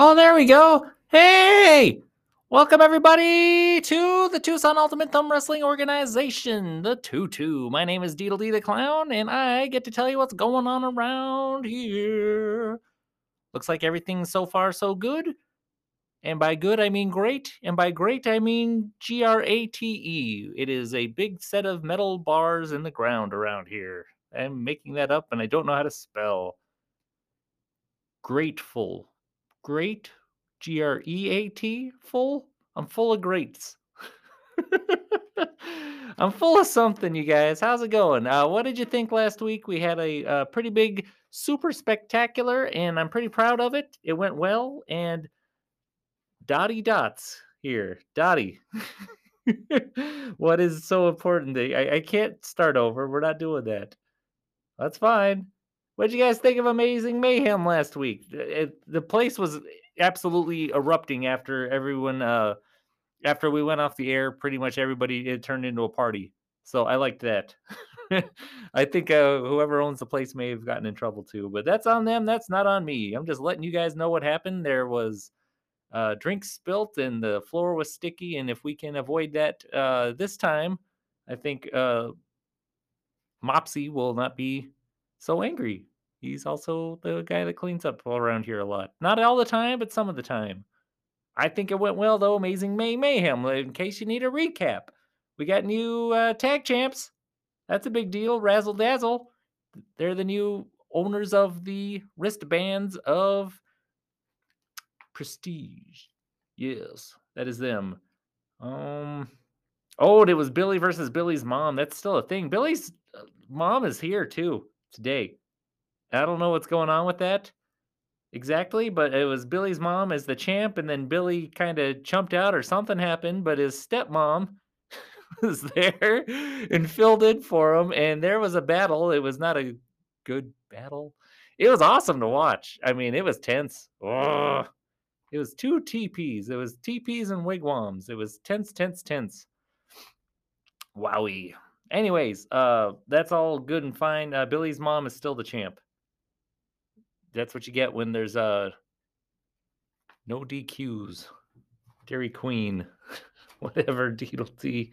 Oh, there we go. Hey! Welcome everybody to the Tucson Ultimate Thumb Wrestling Organization, the Tutu. My name is Deedle D the Clown, and I get to tell you what's going on around here. Looks like everything's so far so good. And by good, I mean great. And by great, I mean G R A T E. It is a big set of metal bars in the ground around here. I'm making that up and I don't know how to spell. Grateful. Great. G R E A T. Full. I'm full of greats. I'm full of something, you guys. How's it going? Uh, what did you think last week? We had a, uh pretty big, super spectacular, and I'm pretty proud of it. It went well, and Dottie Dots here. Dottie. what is so important? I, I can't start over. We're not doing that. That's fine. What'd you guys think of Amazing Mayhem last week? It, the place was absolutely erupting after everyone, uh, after we went off the air. Pretty much everybody it turned into a party. So I liked that. I think uh, whoever owns the place may have gotten in trouble too, but that's on them. That's not on me. I'm just letting you guys know what happened. There was uh, drinks spilt and the floor was sticky. And if we can avoid that uh, this time, I think uh, Mopsy will not be so angry. He's also the guy that cleans up around here a lot. Not all the time, but some of the time. I think it went well though. Amazing May Mayhem. In case you need a recap, we got new uh, tag champs. That's a big deal. Razzle Dazzle. They're the new owners of the wristbands of Prestige. Yes, that is them. Um. Oh, it was Billy versus Billy's mom. That's still a thing. Billy's uh, mom is here too today. I don't know what's going on with that exactly, but it was Billy's mom as the champ, and then Billy kind of chumped out or something happened, but his stepmom was there and filled in for him, and there was a battle. It was not a good battle. It was awesome to watch. I mean, it was tense. It was two TPs. It was TPs and wigwams. It was tense, tense, tense. Wowie. Anyways, uh, that's all good and fine. Uh, Billy's mom is still the champ. That's what you get when there's uh no DQs. Dairy Queen. Whatever, Deedle D.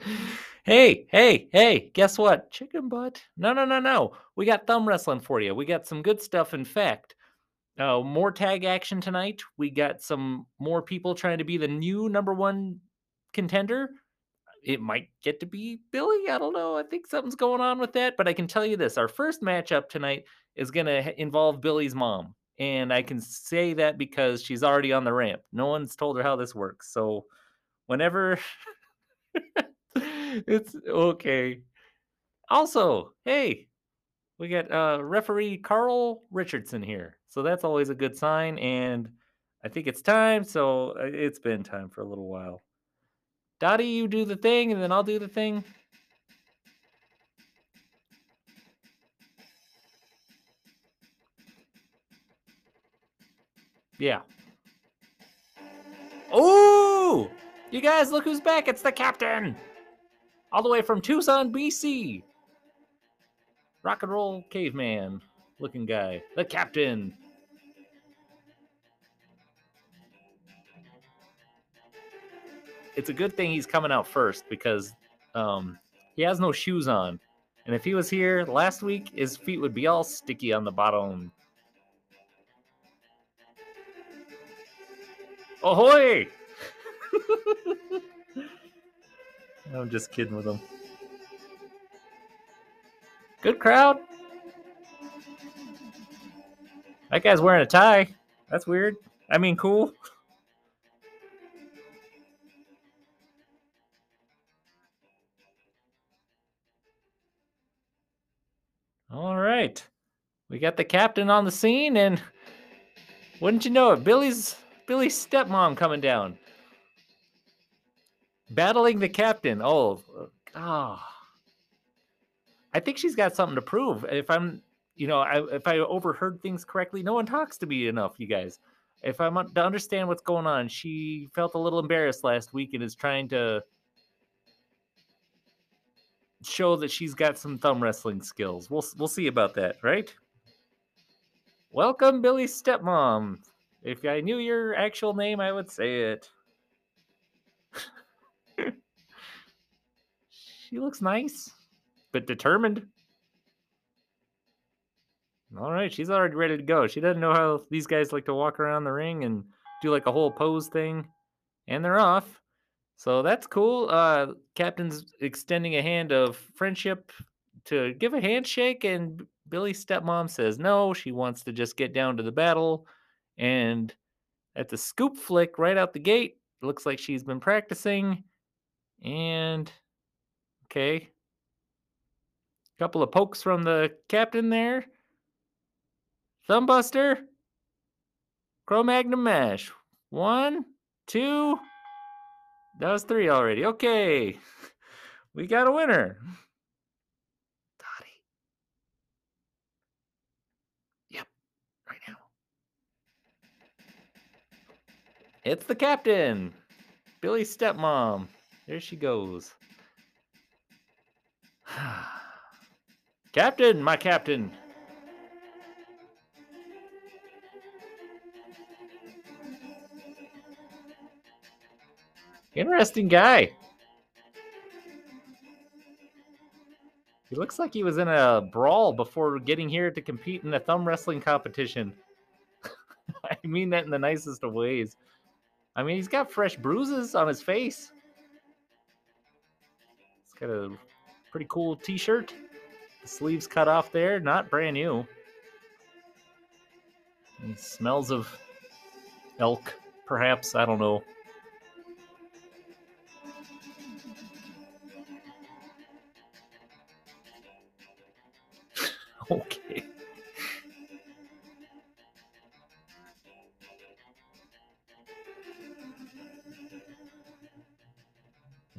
Hey, hey, hey, guess what? Chicken butt. No, no, no, no. We got thumb wrestling for you. We got some good stuff, in fact. Uh, more tag action tonight. We got some more people trying to be the new number one contender. It might get to be Billy. I don't know. I think something's going on with that. But I can tell you this our first matchup tonight is going to involve Billy's mom. And I can say that because she's already on the ramp. No one's told her how this works. So whenever it's okay. Also, hey, we got uh, referee Carl Richardson here. So that's always a good sign. And I think it's time. So uh, it's been time for a little while. Dottie, you do the thing, and then I'll do the thing. Yeah. Oh, you guys, look who's back. It's the captain. All the way from Tucson, BC. Rock and roll caveman looking guy. The captain. It's a good thing he's coming out first because um, he has no shoes on. And if he was here last week, his feet would be all sticky on the bottom. Ahoy! I'm just kidding with him. Good crowd. That guy's wearing a tie. That's weird. I mean, cool. We got the captain on the scene, and wouldn't you know it, Billy's Billy's stepmom coming down. Battling the captain. Oh, ah. I think she's got something to prove. If I'm, you know, I, if I overheard things correctly, no one talks to me enough, you guys. If I'm to understand what's going on, she felt a little embarrassed last week and is trying to show that she's got some thumb wrestling skills. We'll we'll see about that, right? Welcome, Billy's stepmom. If I knew your actual name, I would say it. she looks nice, but determined. All right, she's already ready to go. She doesn't know how these guys like to walk around the ring and do like a whole pose thing, and they're off. So that's cool. Uh, Captain's extending a hand of friendship to give a handshake, and Billy's stepmom says no. She wants to just get down to the battle, and at the scoop flick right out the gate, looks like she's been practicing, and okay, a couple of pokes from the captain there. Thumbbuster. Cro-Magnum mash. One, two. That was three already. Okay. We got a winner. Dottie. Yep, right now. It's the captain. Billy's stepmom. There she goes. captain, my captain. Interesting guy. He looks like he was in a brawl before getting here to compete in a thumb wrestling competition. I mean that in the nicest of ways. I mean, he's got fresh bruises on his face. He's got a pretty cool t shirt. The sleeves cut off there, not brand new. He smells of elk, perhaps. I don't know. Okay.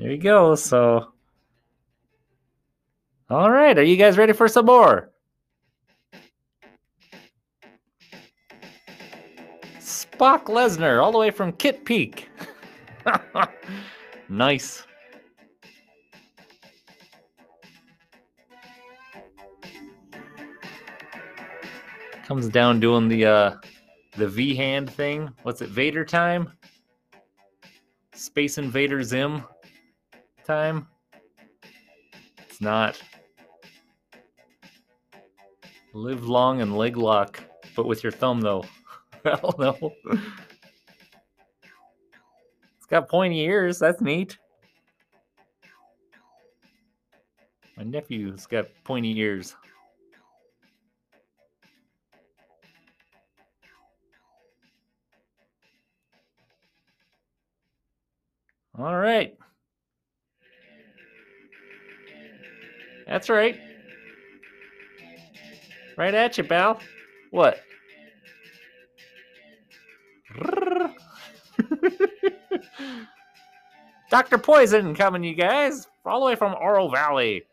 There you go. So, all right. Are you guys ready for some more? Spock Lesnar, all the way from Kitt Peak. nice. Comes down doing the uh the V hand thing. What's it? Vader time? Space Invader Zim time? It's not. Live long and leg lock, but with your thumb though. I don't know. It's got pointy ears. That's neat. My nephew's got pointy ears. All right. That's right. Right at you, pal. What? Dr. Poison coming, you guys, all the way from Oro Valley.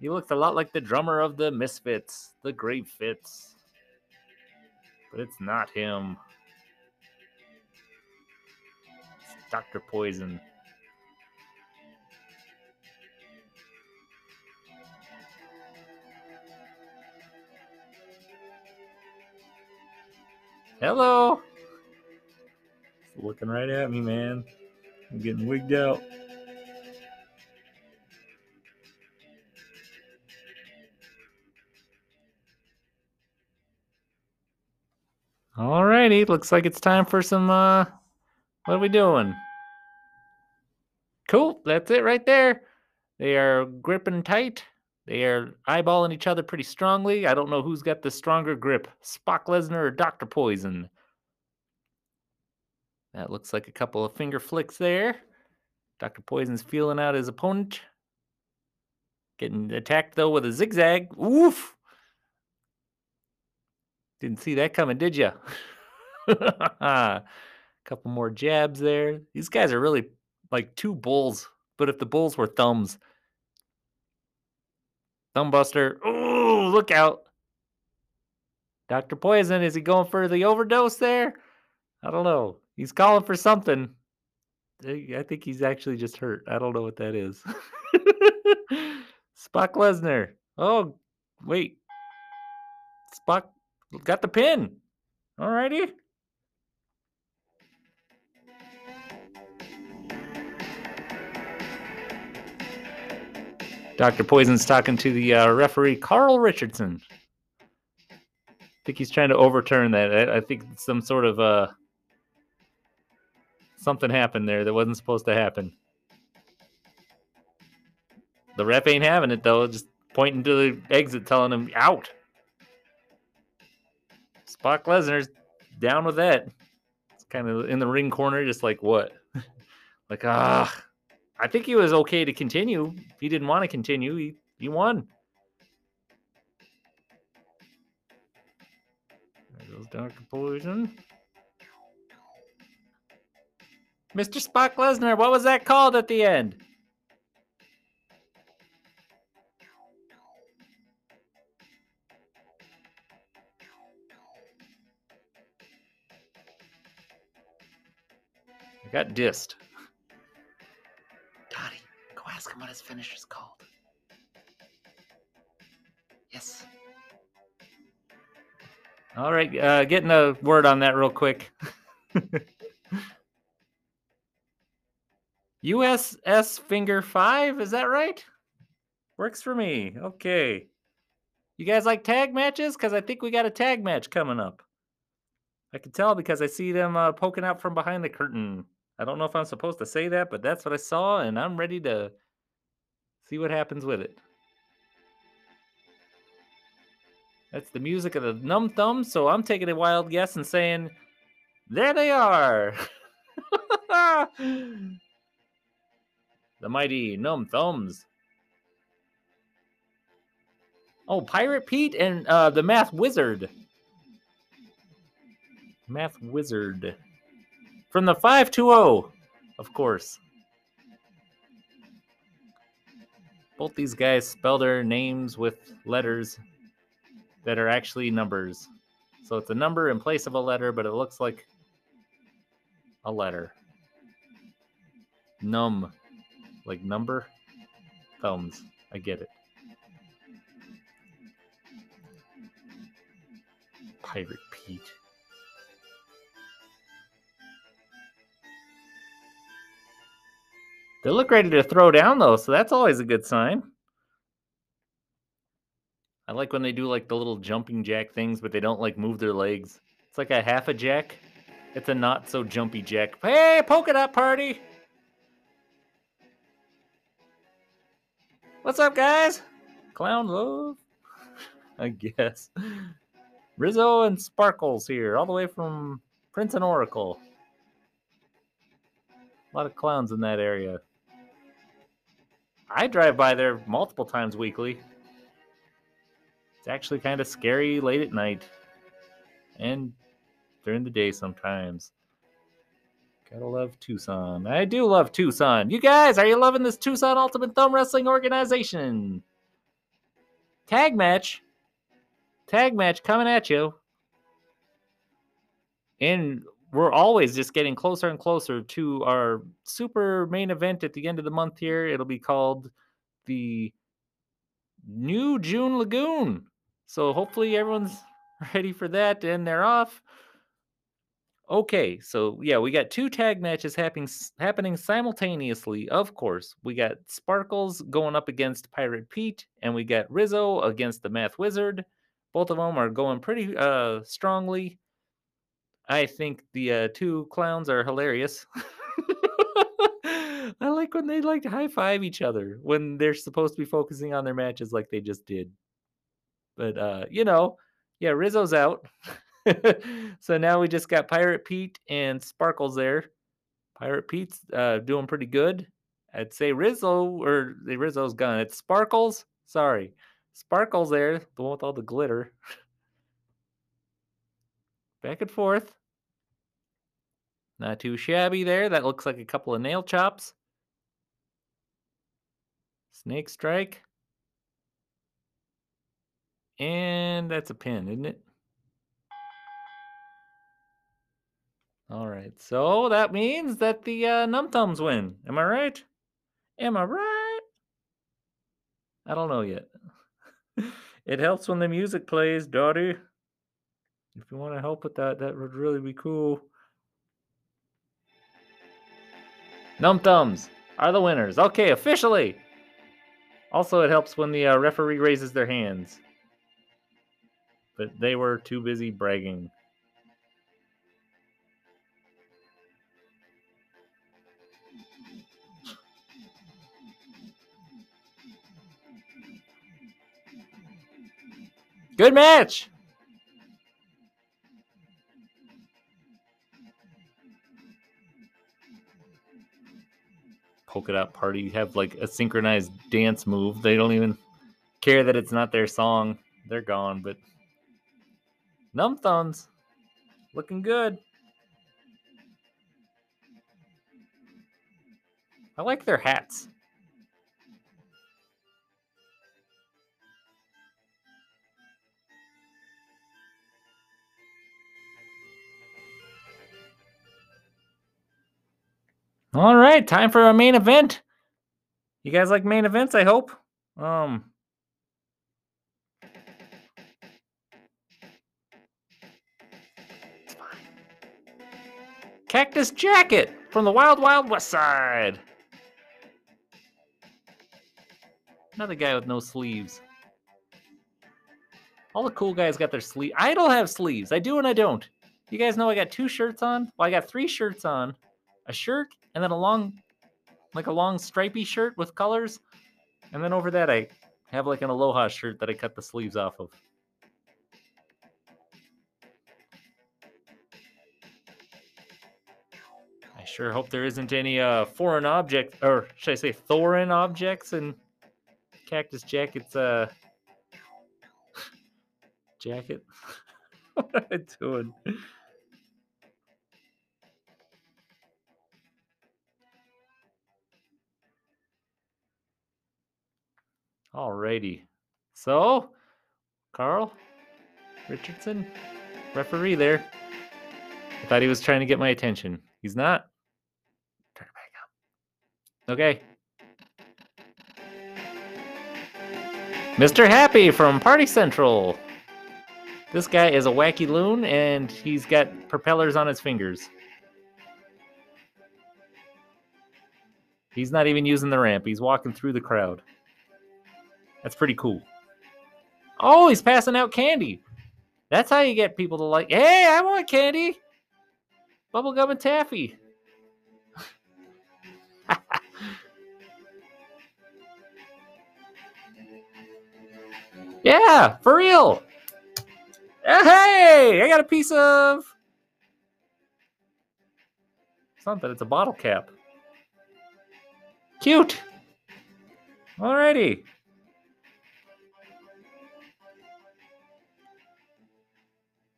He looked a lot like the drummer of the Misfits, the Grave Fits. But it's not him. Dr. Poison. Hello. looking right at me, man. I'm getting wigged out. All righty, looks like it's time for some uh what are we doing? Cool. That's it right there. They are gripping tight. They are eyeballing each other pretty strongly. I don't know who's got the stronger grip Spock Lesnar or Dr. Poison. That looks like a couple of finger flicks there. Dr. Poison's feeling out his opponent. Getting attacked though with a zigzag. Oof! Didn't see that coming, did you? A couple more jabs there. These guys are really like two bulls, but if the bulls were thumbs. Thumbbuster. Oh, look out. Dr. Poison, is he going for the overdose there? I don't know. He's calling for something. I think he's actually just hurt. I don't know what that is. Spock Lesnar. Oh, wait. Spock got the pin. Alrighty. Dr. Poison's talking to the uh, referee, Carl Richardson. I think he's trying to overturn that. I, I think some sort of uh, something happened there that wasn't supposed to happen. The ref ain't having it though, just pointing to the exit, telling him out. Spock Lesnar's down with that. It's kind of in the ring corner, just like what? like ah, I think he was okay to continue. He didn't want to continue, he he won. There goes Dr. Poison. Mr. Spock Lesnar, what was that called at the end? I got dissed. Ask him what his finish is called. Yes. All right, uh, getting a word on that real quick. USS Finger 5, is that right? Works for me. Okay. You guys like tag matches? Because I think we got a tag match coming up. I can tell because I see them uh, poking out from behind the curtain. I don't know if I'm supposed to say that, but that's what I saw, and I'm ready to see what happens with it. That's the music of the Numb Thumbs, so I'm taking a wild guess and saying, there they are. the mighty Numb Thumbs. Oh, Pirate Pete and uh, the Math Wizard. Math Wizard. From the 520, of course. Both these guys spell their names with letters that are actually numbers. So it's a number in place of a letter, but it looks like a letter. Num, like number, thumbs. I get it. Pirate Pete. They look ready to throw down though, so that's always a good sign. I like when they do like the little jumping jack things, but they don't like move their legs. It's like a half a jack. It's a not so jumpy jack. Hey, polka dot party! What's up, guys? Clown love? I guess. Rizzo and Sparkles here, all the way from Prince and Oracle. A lot of clowns in that area. I drive by there multiple times weekly. It's actually kind of scary late at night and during the day sometimes. Gotta love Tucson. I do love Tucson. You guys, are you loving this Tucson Ultimate Thumb Wrestling organization? Tag match. Tag match coming at you. And we're always just getting closer and closer to our super main event at the end of the month here. It'll be called the New June Lagoon. So hopefully everyone's ready for that and they're off. Okay, so yeah, we got two tag matches happening happening simultaneously. Of course, we got Sparkles going up against Pirate Pete, and we got Rizzo against the Math Wizard. Both of them are going pretty uh, strongly. I think the uh, two clowns are hilarious. I like when they like to high five each other when they're supposed to be focusing on their matches like they just did. But uh, you know, yeah, Rizzo's out. so now we just got Pirate Pete and Sparkles there. Pirate Pete's uh, doing pretty good. I'd say Rizzo or the Rizzo's gone. It's Sparkles. Sorry. Sparkles there, the one with all the glitter. Back and forth. Not too shabby there. That looks like a couple of nail chops. Snake strike. And that's a pin, isn't it? All right. So that means that the uh, Num win. Am I right? Am I right? I don't know yet. it helps when the music plays, daughter. If you want to help with that, that would really be cool. Num Thumbs are the winners. Okay, officially. Also, it helps when the uh, referee raises their hands. But they were too busy bragging. Good match. Polka dot party have like a synchronized dance move. They don't even care that it's not their song. They're gone, but Num Thumbs looking good. I like their hats. All right, time for our main event. You guys like main events, I hope. Um Cactus Jacket from the Wild Wild West Side. Another guy with no sleeves. All the cool guys got their sleeve. I don't have sleeves. I do and I don't. You guys know I got two shirts on? Well, I got three shirts on. A shirt and then a long, like a long stripy shirt with colors. And then over that, I have like an Aloha shirt that I cut the sleeves off of. I sure hope there isn't any uh, foreign object, or should I say foreign objects in Cactus Jacket's uh, jacket. what am I doing? Alrighty. So, Carl Richardson, referee there. I thought he was trying to get my attention. He's not. Turn it back up. Okay. Mr. Happy from Party Central. This guy is a wacky loon and he's got propellers on his fingers. He's not even using the ramp. He's walking through the crowd. That's pretty cool. Oh, he's passing out candy. That's how you get people to like, hey, I want candy. Bubblegum and taffy. yeah, for real. Uh, hey, I got a piece of something. It's a bottle cap. Cute. Alrighty.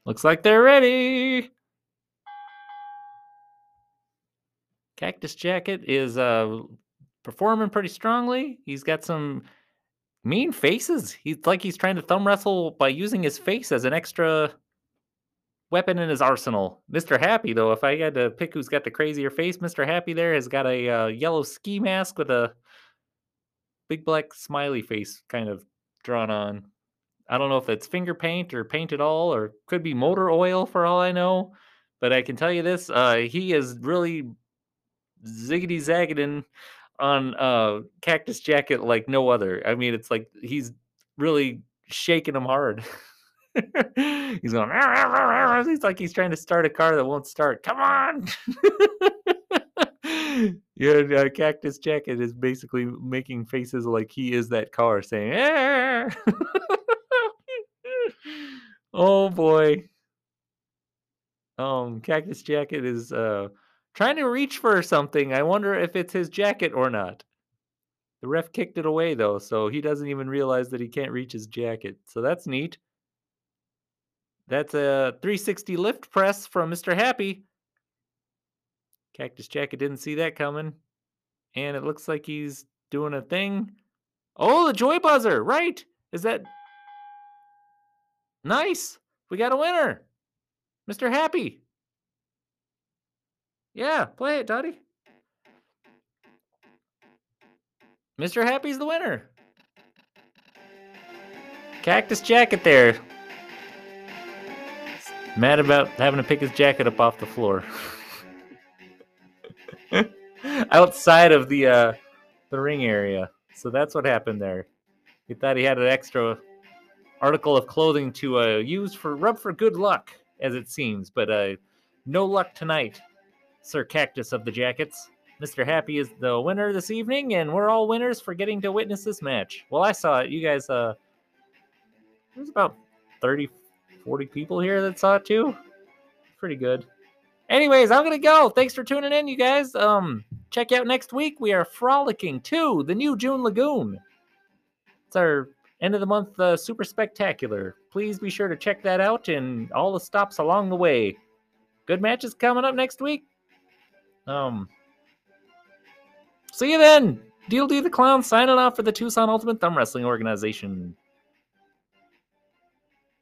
Looks like they're ready. Cactus Jacket is uh, performing pretty strongly. He's got some mean faces. He's like he's trying to thumb wrestle by using his face as an extra weapon in his arsenal. Mr. Happy, though, if I had to pick who's got the crazier face, Mr. Happy there has got a uh, yellow ski mask with a big black smiley face kind of drawn on. I don't know if it's finger paint or paint at all, or could be motor oil for all I know. But I can tell you this: uh, he is really ziggity zagging on uh, Cactus Jacket like no other. I mean, it's like he's really shaking him hard. he's going. He's like he's trying to start a car that won't start. Come on. yeah, uh, Cactus Jacket is basically making faces like he is that car, saying. Oh boy. Um, Cactus Jacket is uh trying to reach for something. I wonder if it's his jacket or not. The ref kicked it away though, so he doesn't even realize that he can't reach his jacket. So that's neat. That's a 360 lift press from Mr. Happy. Cactus Jacket didn't see that coming. And it looks like he's doing a thing. Oh, the joy buzzer, right? Is that Nice. We got a winner. Mr. Happy. Yeah, play it, Dottie. Mr. Happy's the winner. Cactus Jacket there. Mad about having to pick his jacket up off the floor. Outside of the uh, the ring area. So that's what happened there. He thought he had an extra article of clothing to uh, use for rub for good luck, as it seems, but uh, no luck tonight, Sir Cactus of the Jackets. Mr. Happy is the winner this evening, and we're all winners for getting to witness this match. Well, I saw it. You guys, uh, there's about 30, 40 people here that saw it too. Pretty good. Anyways, I'm gonna go. Thanks for tuning in, you guys. Um, check out next week. We are frolicking to the new June Lagoon. It's our end of the month uh, super spectacular. Please be sure to check that out and all the stops along the way. Good matches coming up next week. Um, see you then. Deal the Clown signing off for the Tucson Ultimate Thumb Wrestling Organization.